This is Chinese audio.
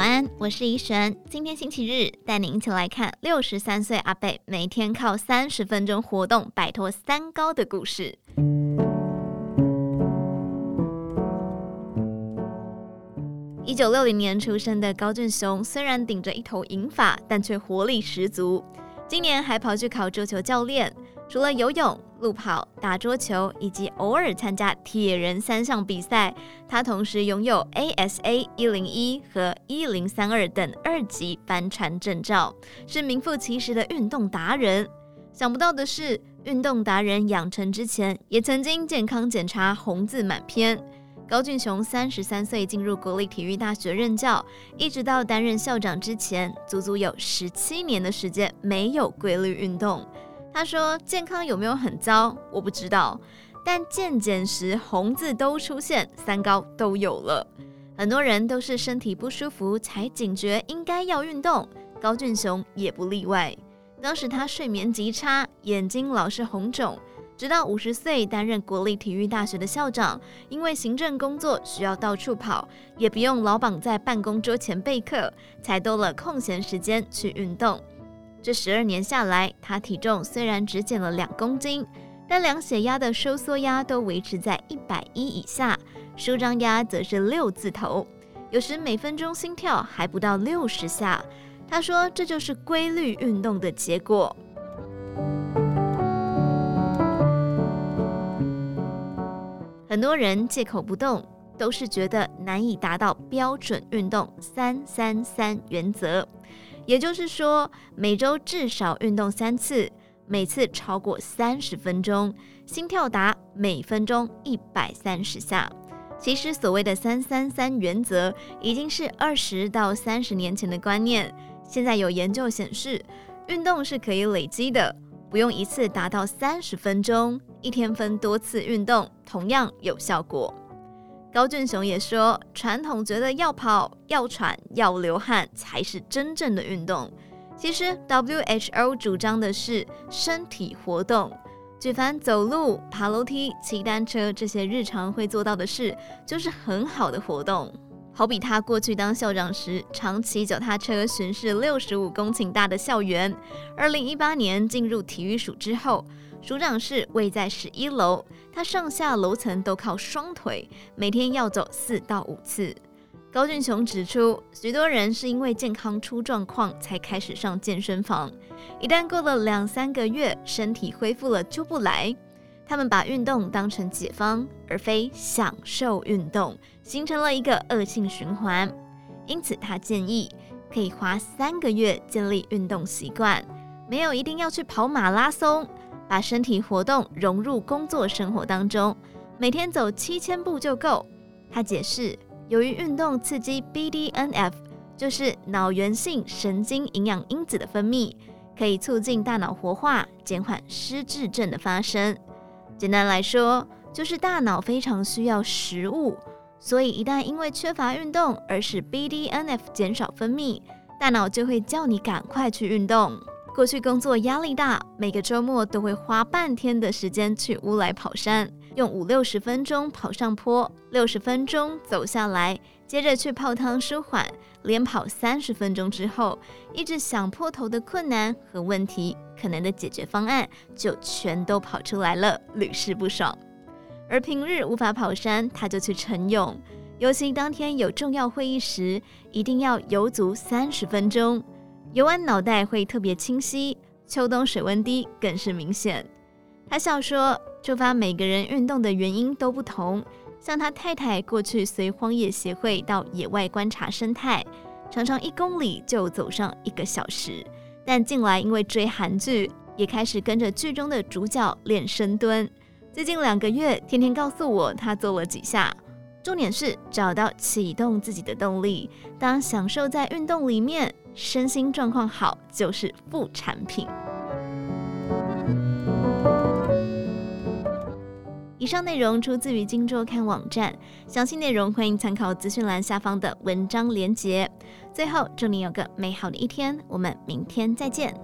晚安，我是怡璇。今天星期日，带您一起来看六十三岁阿贝每天靠三十分钟活动摆脱三高的故事。一九六零年出生的高俊雄，虽然顶着一头银发，但却活力十足。今年还跑去考桌球教练。除了游泳、路跑、打桌球，以及偶尔参加铁人三项比赛，他同时拥有 ASA 一零一和一零三二等二级帆船证照，是名副其实的运动达人。想不到的是，运动达人养成之前，也曾经健康检查红字满篇。高俊雄三十三岁进入国立体育大学任教，一直到担任校长之前，足足有十七年的时间没有规律运动。他说：“健康有没有很糟？我不知道，但健检时红字都出现，三高都有了。很多人都是身体不舒服才警觉应该要运动，高俊雄也不例外。当时他睡眠极差，眼睛老是红肿，直到五十岁担任国立体育大学的校长，因为行政工作需要到处跑，也不用老绑在办公桌前备课，才多了空闲时间去运动。”这十二年下来，他体重虽然只减了两公斤，但量血压的收缩压都维持在一百一以下，舒张压则是六字头，有时每分钟心跳还不到六十下。他说：“这就是规律运动的结果。”很多人借口不动，都是觉得难以达到标准运动三三三原则。也就是说，每周至少运动三次，每次超过三十分钟，心跳达每分钟一百三十下。其实，所谓的“三三三”原则已经是二十到三十年前的观念。现在有研究显示，运动是可以累积的，不用一次达到三十分钟，一天分多次运动，同样有效果。高俊雄也说，传统觉得要跑、要喘、要流汗才是真正的运动。其实 WHO 主张的是身体活动，举凡走路、爬楼梯、骑单车这些日常会做到的事，就是很好的活动。好比他过去当校长时，常骑脚踏车巡视六十五公顷大的校园。二零一八年进入体育署之后，署长室位在十一楼，他上下楼层都靠双腿，每天要走四到五次。高俊雄指出，许多人是因为健康出状况才开始上健身房，一旦过了两三个月，身体恢复了就不来。他们把运动当成解方，而非享受运动，形成了一个恶性循环。因此，他建议可以花三个月建立运动习惯，没有一定要去跑马拉松。把身体活动融入工作生活当中，每天走七千步就够。他解释，由于运动刺激 BDNF，就是脑源性神经营养因子的分泌，可以促进大脑活化，减缓失智症的发生。简单来说，就是大脑非常需要食物，所以一旦因为缺乏运动而使 BDNF 减少分泌，大脑就会叫你赶快去运动。过去工作压力大，每个周末都会花半天的时间去乌来跑山，用五六十分钟跑上坡，六十分钟走下来，接着去泡汤舒缓。连跑三十分钟之后，一直想破头的困难和问题，可能的解决方案就全都跑出来了，屡试不爽。而平日无法跑山，他就去晨泳，尤其当天有重要会议时，一定要游足三十分钟。游完脑袋会特别清晰，秋冬水温低更是明显。他笑说，触发每个人运动的原因都不同。像他太太过去随荒野协会到野外观察生态，常常一公里就走上一个小时。但近来因为追韩剧，也开始跟着剧中的主角练深蹲。最近两个月，天天告诉我他做了几下。重点是找到启动自己的动力，当享受在运动里面。身心状况好就是副产品。以上内容出自于《金周看》网站，详细内容欢迎参考资讯栏下方的文章连结。最后，祝你有个美好的一天，我们明天再见。